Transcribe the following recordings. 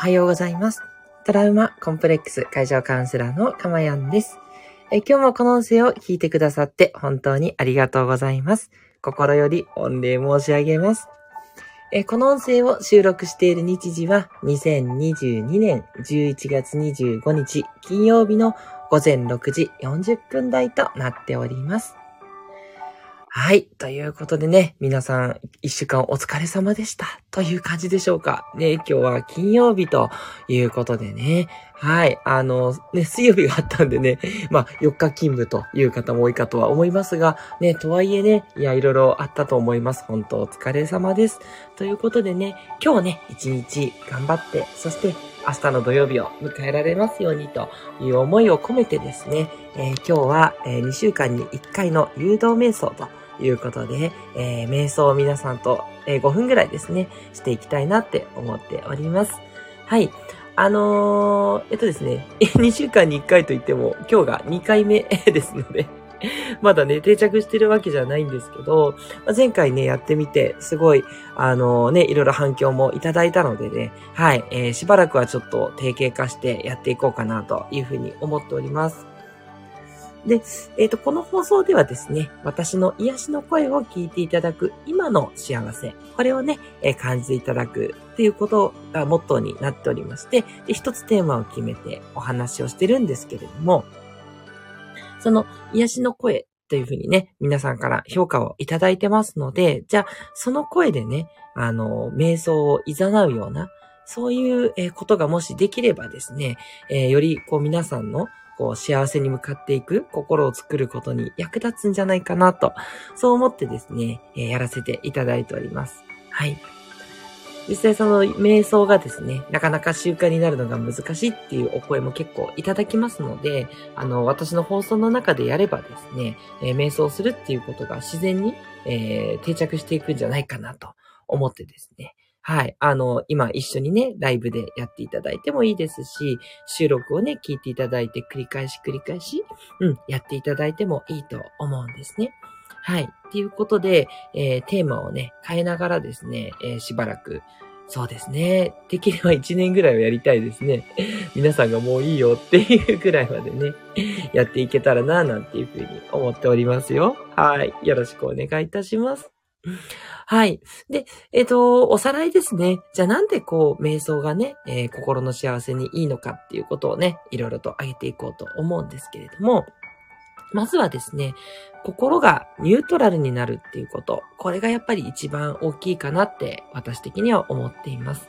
はようございます。トラウマコンプレックス解消カウンセラーのかまやんです。え今日もこの音声を聞いてくださって本当にありがとうございます。心より御礼申し上げます。えこの音声を収録している日時は2022年11月25日金曜日の午前6時40分台となっております。はい。ということでね、皆さん、一週間お疲れ様でした。という感じでしょうか。ね、今日は金曜日ということでね。はい。あの、ね、水曜日があったんでね、まあ、4日勤務という方も多いかとは思いますが、ね、とはいえね、いや、いろいろあったと思います。本当お疲れ様です。ということでね、今日ね、一日頑張って、そして明日の土曜日を迎えられますようにという思いを込めてですね、えー、今日は、えー、2週間に1回の誘導瞑想ということで、えー、瞑想を皆さんと、えー、5分ぐらいですね、していきたいなって思っております。はい。あのー、えっとですね、2週間に1回と言っても、今日が2回目 ですのでまだね、定着してるわけじゃないんですけど、前回ね、やってみて、すごい、あの、ね、いろいろ反響もいただいたのでね、はい、えー、しばらくはちょっと定型化してやっていこうかなというふうに思っております。で、えっ、ー、と、この放送ではですね、私の癒しの声を聞いていただく今の幸せ、これをね、えー、感じていただくっていうことがモットーになっておりまして、一つテーマを決めてお話をしてるんですけれども、その癒しの声というふうにね、皆さんから評価をいただいてますので、じゃあ、その声でね、あの、瞑想を誘うような、そういうことがもしできればですね、えー、よりこう皆さんのこう、幸せに向かっていく心を作ることに役立つんじゃないかなと、そう思ってですね、えー、やらせていただいております。はい。実際その瞑想がですね、なかなか習慣になるのが難しいっていうお声も結構いただきますので、あの、私の放送の中でやればですね、えー、瞑想するっていうことが自然に、えー、定着していくんじゃないかなと思ってですね、はい。あの、今一緒にね、ライブでやっていただいてもいいですし、収録をね、聞いていただいて繰り返し繰り返し、うん、やっていただいてもいいと思うんですね。はい。っていうことで、えー、テーマをね、変えながらですね、えー、しばらく、そうですね。できれば1年ぐらいはやりたいですね。皆さんがもういいよっていうぐらいまでね、やっていけたらな、なんていうふうに思っておりますよ。はい。よろしくお願いいたします。はい。で、えっ、ー、と、おさらいですね。じゃあなんでこう、瞑想がね、えー、心の幸せにいいのかっていうことをね、いろいろと挙げていこうと思うんですけれども、まずはですね、心がニュートラルになるっていうこと。これがやっぱり一番大きいかなって私的には思っています。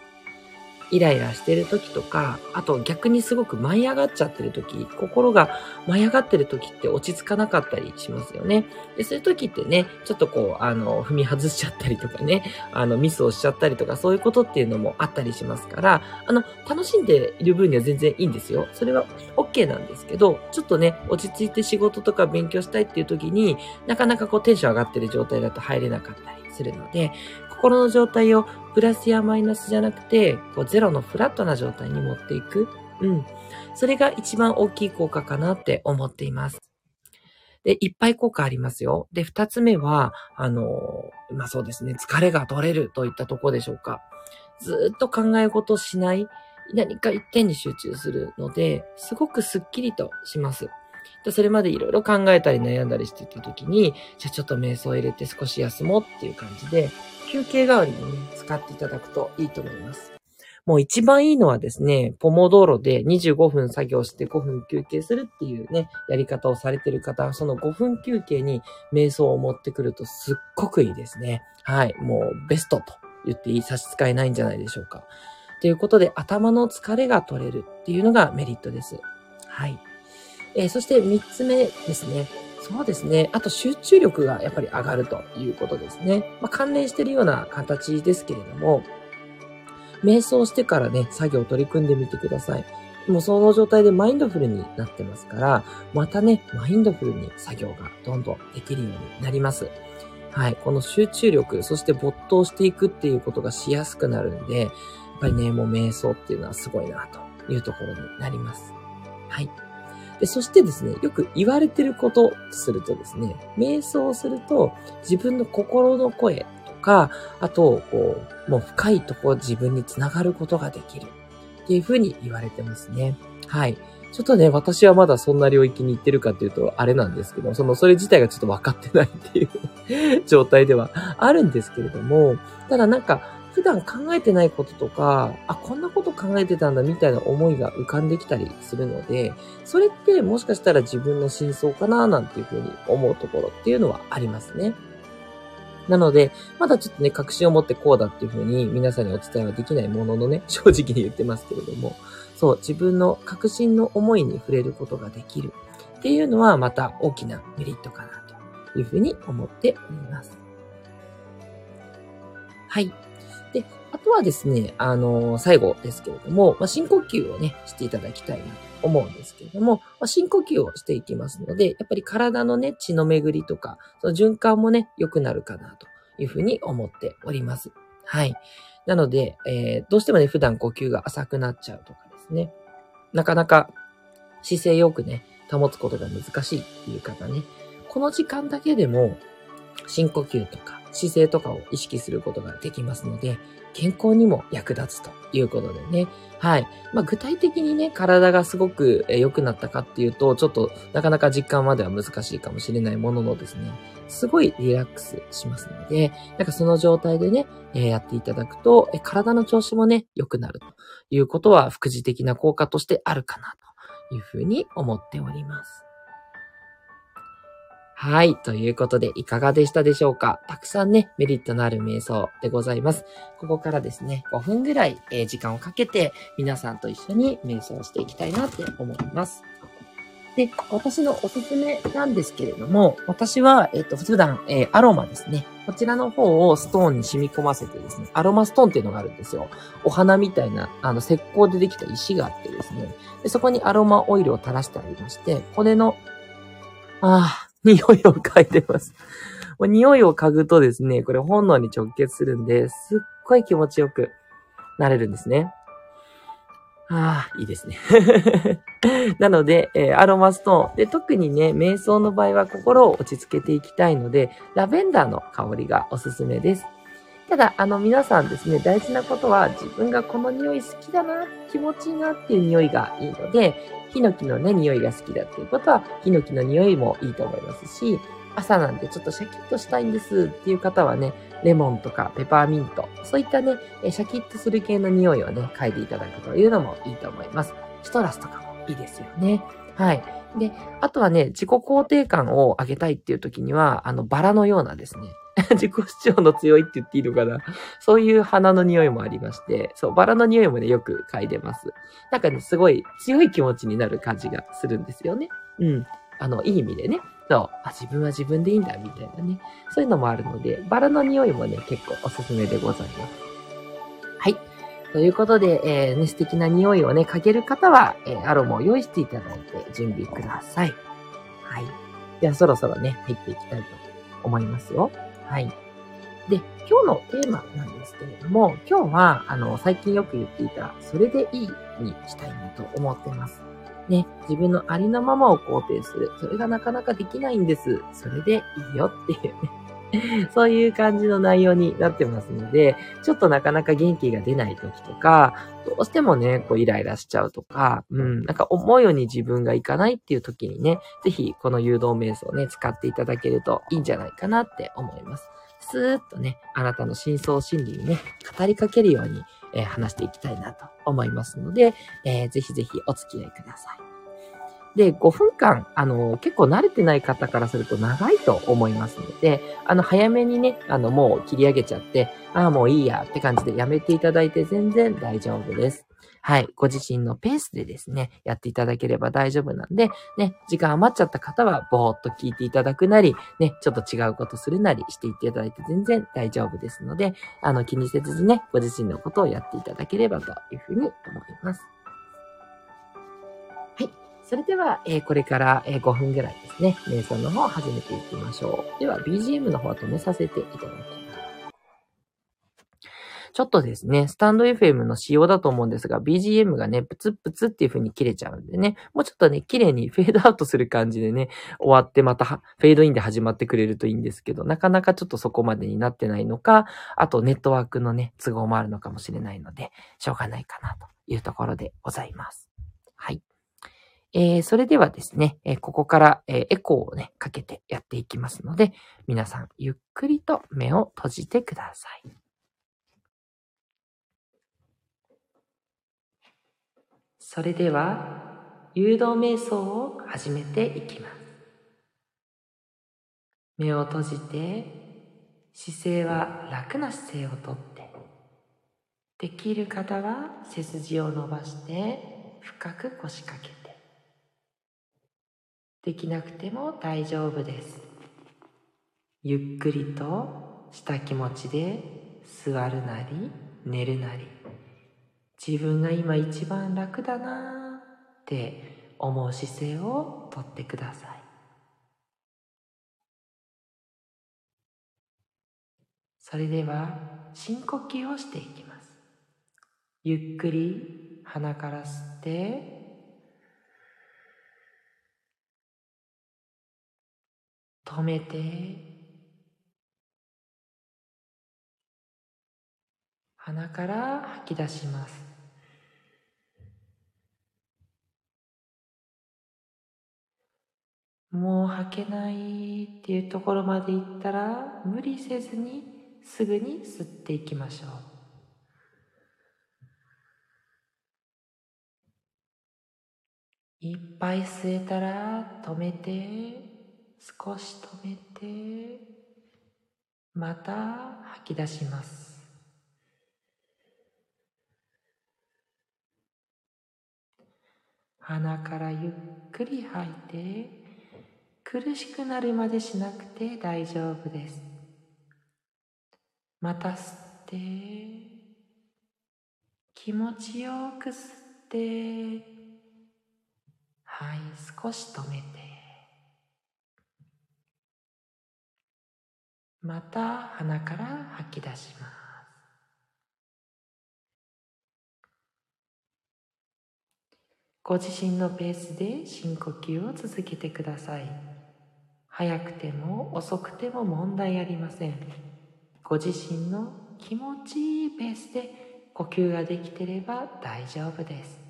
イライラしてる時とか、あと逆にすごく舞い上がっちゃってる時、心が舞い上がってる時って落ち着かなかったりしますよね。で、そういう時ってね、ちょっとこう、あの、踏み外しちゃったりとかね、あの、ミスをしちゃったりとか、そういうことっていうのもあったりしますから、あの、楽しんでいる分には全然いいんですよ。それは OK なんですけど、ちょっとね、落ち着いて仕事とか勉強したいっていう時に、なかなかこうテンション上がってる状態だと入れなかったりするので、心の状態をプラスやマイナスじゃなくて、こうゼロのフラットな状態に持っていく。うん。それが一番大きい効果かなって思っています。で、いっぱい効果ありますよ。で、二つ目は、あの、まあそうですね、疲れが取れるといったとこでしょうか。ずっと考え事しない、何か一点に集中するので、すごくスッキリとします。でそれまでいろいろ考えたり悩んだりしてた時に、じゃあちょっと瞑想を入れて少し休もうっていう感じで、休憩代わりにね、使っていただくといいと思います。もう一番いいのはですね、ポモ道路で25分作業して5分休憩するっていうね、やり方をされてる方は、その5分休憩に瞑想を持ってくるとすっごくいいですね。はい。もうベストと言っていい差し支えないんじゃないでしょうか。ということで、頭の疲れが取れるっていうのがメリットです。はい。えー、そして3つ目ですね。そうですね。あと集中力がやっぱり上がるということですね。まあ、関連しているような形ですけれども、瞑想してからね、作業を取り組んでみてください。もうその状態でマインドフルになってますから、またね、マインドフルに作業がどんどんできるようになります。はい。この集中力、そして没頭していくっていうことがしやすくなるんで、やっぱりね、もう瞑想っていうのはすごいなというところになります。はい。で、そしてですね、よく言われてることするとですね、瞑想をすると自分の心の声とか、あと、こう、もう深いところ自分につながることができる。っていうふうに言われてますね。はい。ちょっとね、私はまだそんな領域に行ってるかっていうと、あれなんですけど、その、それ自体がちょっと分かってないっていう 状態ではあるんですけれども、ただなんか、普段考えてないこととか、あ、こんなこと考えてたんだみたいな思いが浮かんできたりするので、それってもしかしたら自分の真相かななんていうふうに思うところっていうのはありますね。なので、まだちょっとね、確信を持ってこうだっていうふうに皆さんにお伝えはできないもののね、正直に言ってますけれども、そう、自分の確信の思いに触れることができるっていうのはまた大きなメリットかなというふうに思っております。はい。で、あとはですね、あの、最後ですけれども、まあ、深呼吸をね、していただきたいなと思うんですけれども、まあ、深呼吸をしていきますので、やっぱり体のね、血の巡りとか、その循環もね、良くなるかなというふうに思っております。はい。なので、えー、どうしてもね、普段呼吸が浅くなっちゃうとかですね、なかなか姿勢よくね、保つことが難しいっていう方ね、この時間だけでも深呼吸とか姿勢とかを意識することができますので、健康にも役立つということでね。はい。まあ、具体的にね、体がすごく良くなったかっていうと、ちょっとなかなか実感までは難しいかもしれないもののですね、すごいリラックスしますので、なんかその状態でね、え、やっていただくと、え体の調子もね、良くなるということは、副次的な効果としてあるかなというふうに思っております。はい。ということで、いかがでしたでしょうか？たくさんね、メリットのある瞑想でございます。ここからですね、5分ぐらい、えー、時間をかけて、皆さんと一緒に瞑想していきたいなって思います。で、私のおすすめなんですけれども、私は、えっ、ー、と、普段、えー、アロマですね。こちらの方をストーンに染み込ませてですね、アロマストーンっていうのがあるんですよ。お花みたいな、あの、石膏でできた石があってですね。でそこにアロマオイルを垂らしてありまして、これの、ああ、匂いを嗅いでます。匂いを嗅ぐとですね、これ本能に直結するんで、すっごい気持ちよくなれるんですね。ああ、いいですね。なので、えー、アロマストーン。で、特にね、瞑想の場合は心を落ち着けていきたいので、ラベンダーの香りがおすすめです。ただ、あの、皆さんですね、大事なことは、自分がこの匂い好きだな、気持ちいいなっていう匂いがいいので、ヒノキのね、匂いが好きだっていうことは、ヒノキの匂いもいいと思いますし、朝なんでちょっとシャキッとしたいんですっていう方はね、レモンとかペパーミント、そういったね、シャキッとする系の匂いをね、嗅いでいただくというのもいいと思います。シトラスとかもいいですよね。はい。で、あとはね、自己肯定感を上げたいっていう時には、あの、バラのようなですね、自己主張の強いって言っていいのかなそういう花の匂いもありまして、そう、バラの匂いもね、よく嗅いでます。なんかね、すごい強い気持ちになる感じがするんですよね。うん。あの、いい意味でね。そう、あ、自分は自分でいいんだ、みたいなね。そういうのもあるので、バラの匂いもね、結構おすすめでございます。はい。ということで、えー、ね、素敵な匂いをね、嗅げる方は、えー、アロマを用意していただいて準備ください。はい。では、そろそろね、入っていきたいと思いますよ。はい。で、今日のテーマなんですけれども、今日は、あの、最近よく言っていた、それでいいにしたいなと思ってます。ね、自分のありのままを肯定する。それがなかなかできないんです。それでいいよっていうね。そういう感じの内容になってますので、ちょっとなかなか元気が出ない時とか、どうしてもね、こうイライラしちゃうとか、うん、なんか思うように自分がいかないっていう時にね、ぜひこの誘導瞑想をね、使っていただけるといいんじゃないかなって思います。スーッとね、あなたの真相心理にね、語りかけるように、えー、話していきたいなと思いますので、えー、ぜひぜひお付き合いください。で、5分間、あの、結構慣れてない方からすると長いと思いますので、あの、早めにね、あの、もう切り上げちゃって、ああ、もういいやって感じでやめていただいて全然大丈夫です。はい。ご自身のペースでですね、やっていただければ大丈夫なんで、ね、時間余っちゃった方は、ぼーっと聞いていただくなり、ね、ちょっと違うことするなりしていっていただいて全然大丈夫ですので、あの、気にせずにね、ご自身のことをやっていただければというふうに思います。それでは、えー、これから、えー、5分ぐらいですね、瞑想の方を始めていきましょう。では、BGM の方は止めさせていただきます。ちょっとですね、スタンド FM の仕様だと思うんですが、BGM がね、プツプツっていう風に切れちゃうんでね、もうちょっとね、綺麗に フェードアウトする感じでね、終わってまたフェードインで始まってくれるといいんですけど、なかなかちょっとそこまでになってないのか、あとネットワークのね、都合もあるのかもしれないので、しょうがないかなというところでございます。はい。えー、それではですね、えー、ここから、えー、エコーをね、かけてやっていきますので、皆さんゆっくりと目を閉じてください。それでは、誘導瞑想を始めていきます。目を閉じて、姿勢は楽な姿勢をとって、できる方は背筋を伸ばして深く腰掛けて、できなくても大丈夫です。ゆっくりとした気持ちで座るなり寝るなり自分が今一番楽だなって思う姿勢をとってください。それでは深呼吸をしていきます。ゆっくり鼻から吸って止めて。鼻から吐き出します。もう吐けないっていうところまでいったら無理せずにすぐに吸っていきましょう。いっぱい吸えたら止めて。少し止めてまた吐き出します。鼻からゆっくり吐いて苦しくなるまでしなくて大丈夫です。また吸って気持ちよく吸ってはい少し止めて。また鼻から吐き出します。ご自身のペースで深呼吸を続けてください。早くても遅くても問題ありません。ご自身の気持ちいいペースで呼吸ができてれば大丈夫です。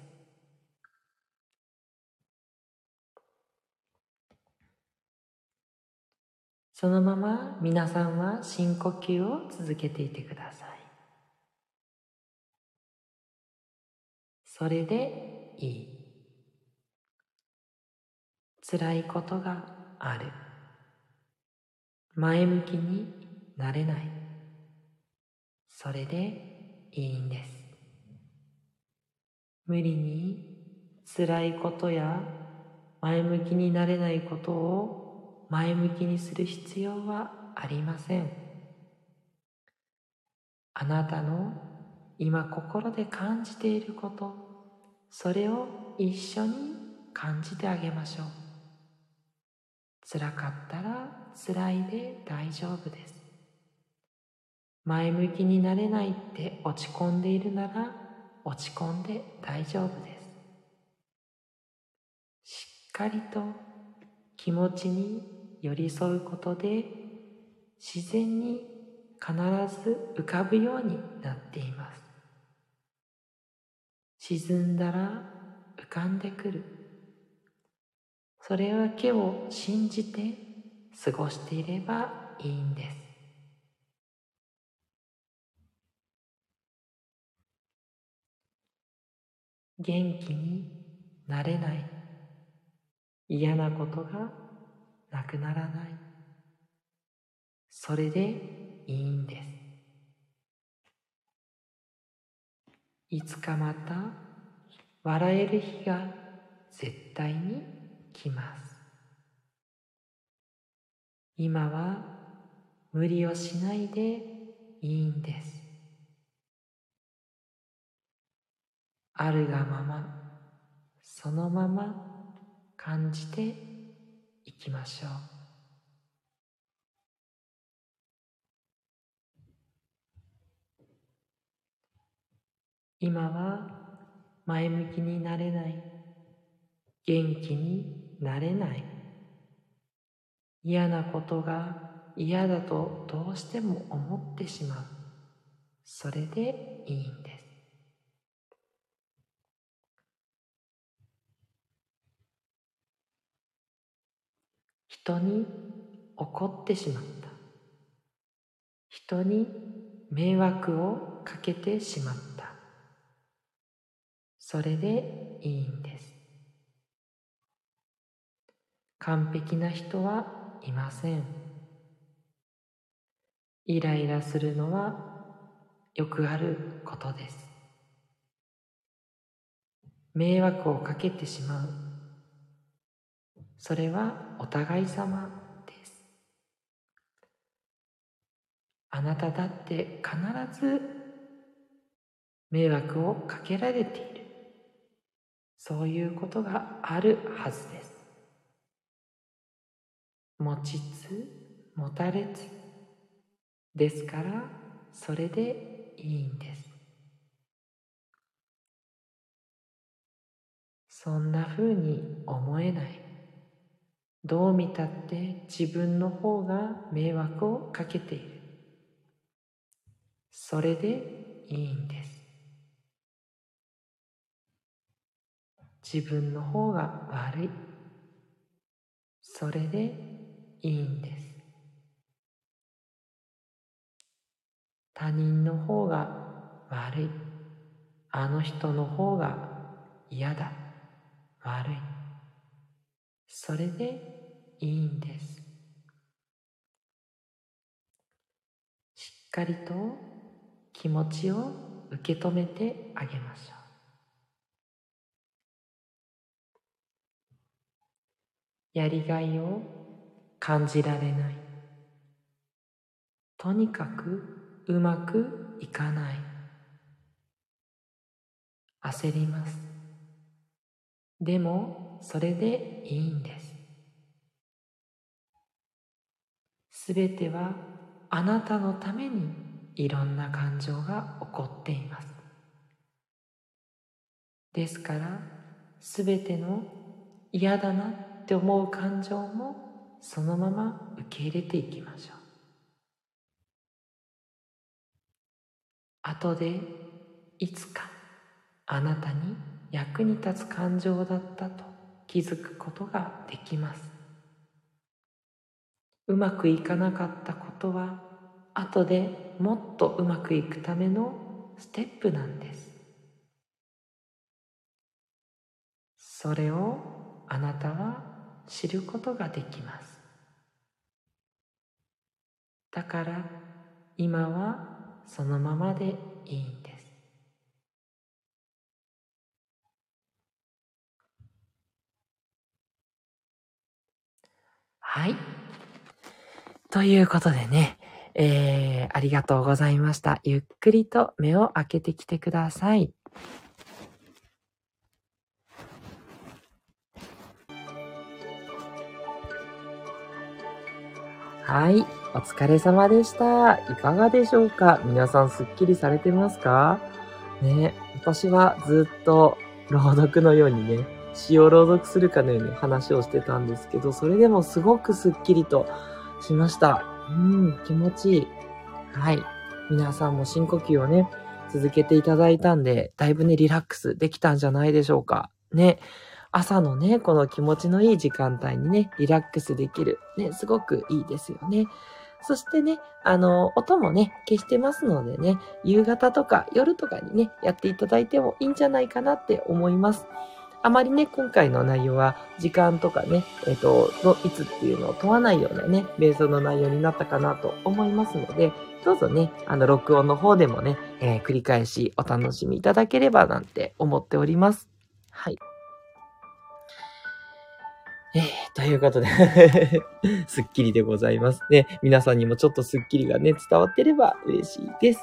そのまま皆さんは深呼吸を続けていてください。それでいい。辛いことがある。前向きになれない。それでいいんです。無理に辛いことや前向きになれないことを前向きにする必要はありません。あなたの今心で感じていることそれを一緒に感じてあげましょう。辛かったら辛いで大丈夫です。前向きになれないって落ち込んでいるなら落ち込んで大丈夫です。しっかりと気持ちに寄り添うことで自然に必ず浮かぶようになっています。沈んだら浮かんでくる。それだけを信じて過ごしていればいいんです。元気になれない。嫌なことがなくならない。それでいいんです。いつかまた笑える日が絶対に来ます。今は無理をしないでいいんです。あるがまま、そのまま感じてきましょう今は前向きになれない。元気になれない。嫌なことが嫌だとどうしても思ってしまう。それでいいんです。人に怒ってしまった。人に迷惑をかけてしまった。それでいいんです。完璧な人はいません。イライラするのはよくあることです。迷惑をかけてしまう。それはお互い様です。あなただって必ず迷惑をかけられている。そういうことがあるはずです。持ちつ持たれつですからそれでいいんですそんなふうに思えないどう見たって自分の方が迷惑をかけている。それでいいんです。自分の方が悪い。それでいいんです。他人の方が悪い。あの人の方が嫌だ。悪い。それでいいんです。しっかりと気持ちを受け止めてあげましょう。やりがいを感じられない。とにかくうまくいかない。焦ります。でもそれでいいんです。すべてはあなたのためにいろんな感情が起こっています。ですからすべての嫌だなって思う感情もそのまま受け入れていきましょう。後でいつかあなたに役に立つ感情だったと気づくことができますうまくいかなかったことは後でもっとうまくいくためのステップなんです。それをあなたは知ることができます。だから今はそのままでいいんです。はい。ということでね、えー、ありがとうございました。ゆっくりと目を開けてきてください。はい。お疲れ様でした。いかがでしょうか？皆さんすっきりされてますか？ね、私はずっと朗読のようにね、詩を朗読するかのように話をしてたんですけど、それでもすごくスッキリとしました。うん、気持ちいい。はい。皆さんも深呼吸をね、続けていただいたんで、だいぶね、リラックスできたんじゃないでしょうか。ね。朝のね、この気持ちのいい時間帯にね、リラックスできる。ね、すごくいいですよね。そしてね、あの、音もね、消してますのでね、夕方とか夜とかにね、やっていただいてもいいんじゃないかなって思います。あまりね、今回の内容は時間とかね、えっ、ー、と、のいつっていうのを問わないようなね、瞑想の内容になったかなと思いますので、どうぞね、あの、録音の方でもね、えー、繰り返しお楽しみいただければなんて思っております。はい。えー、ということで すっきりでございますね。皆さんにもちょっとスッキリがね、伝わってれば嬉しいです。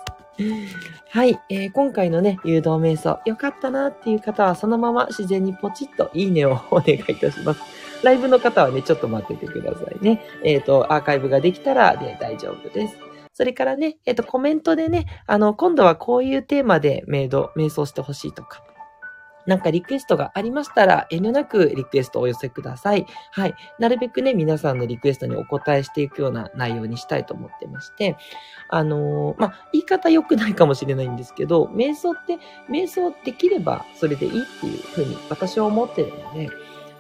はい、えー、今回のね、誘導瞑想、良かったなっていう方は、そのまま自然にポチッといいねをお願いいたします。ライブの方はね、ちょっと待っててくださいね。えっ、ー、と、アーカイブができたらで大丈夫です。それからね、えっ、と、コメントでね、あの、今度はこういうテーマでメイド、瞑想してほしいとか、なんかリクエストがありましたら、遠慮なくリクエストをお寄せください。はい。なるべくね、皆さんのリクエストにお答えしていくような内容にしたいと思ってまして、あのー、まあ、言い方良くないかもしれないんですけど、瞑想って、瞑想できればそれでいいっていうふうに私は思ってるので、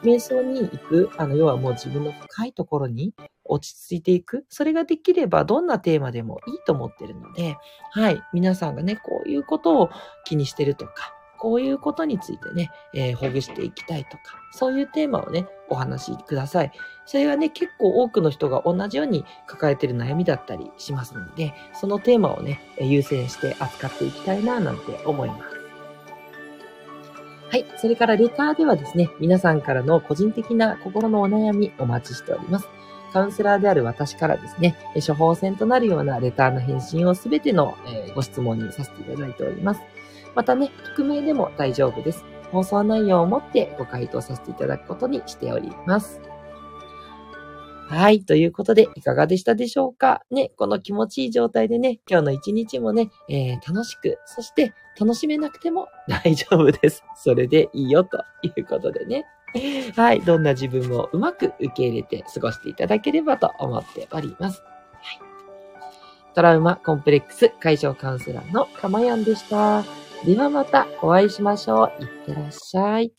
瞑想に行く、あの、要はもう自分の深いところに落ち着いていく。それができればどんなテーマでもいいと思ってるので、はい。皆さんがね、こういうことを気にしてるとか、こういうことについてね、えー、ほぐしていきたいとか、そういうテーマをね、お話しください。それはね、結構多くの人が同じように抱えてる悩みだったりしますので、そのテーマをね、優先して扱っていきたいな、なんて思います。はい。それからレターではですね、皆さんからの個人的な心のお悩みお待ちしております。カウンセラーである私からですね、処方箋となるようなレターの返信をすべてのご質問にさせていただいております。またね、匿名でも大丈夫です。放送内容をもってご回答させていただくことにしております。はい。ということで、いかがでしたでしょうか？ね、この気持ちいい状態でね、今日の一日もね、えー、楽しく、そして楽しめなくても大丈夫です。それでいいよ、ということでね。はい。どんな自分もうまく受け入れて過ごしていただければと思っております。はい。トラウマコンプレックス解消カウンセラーのかまやんでした。ではまたお会いしましょう。いってらっしゃい。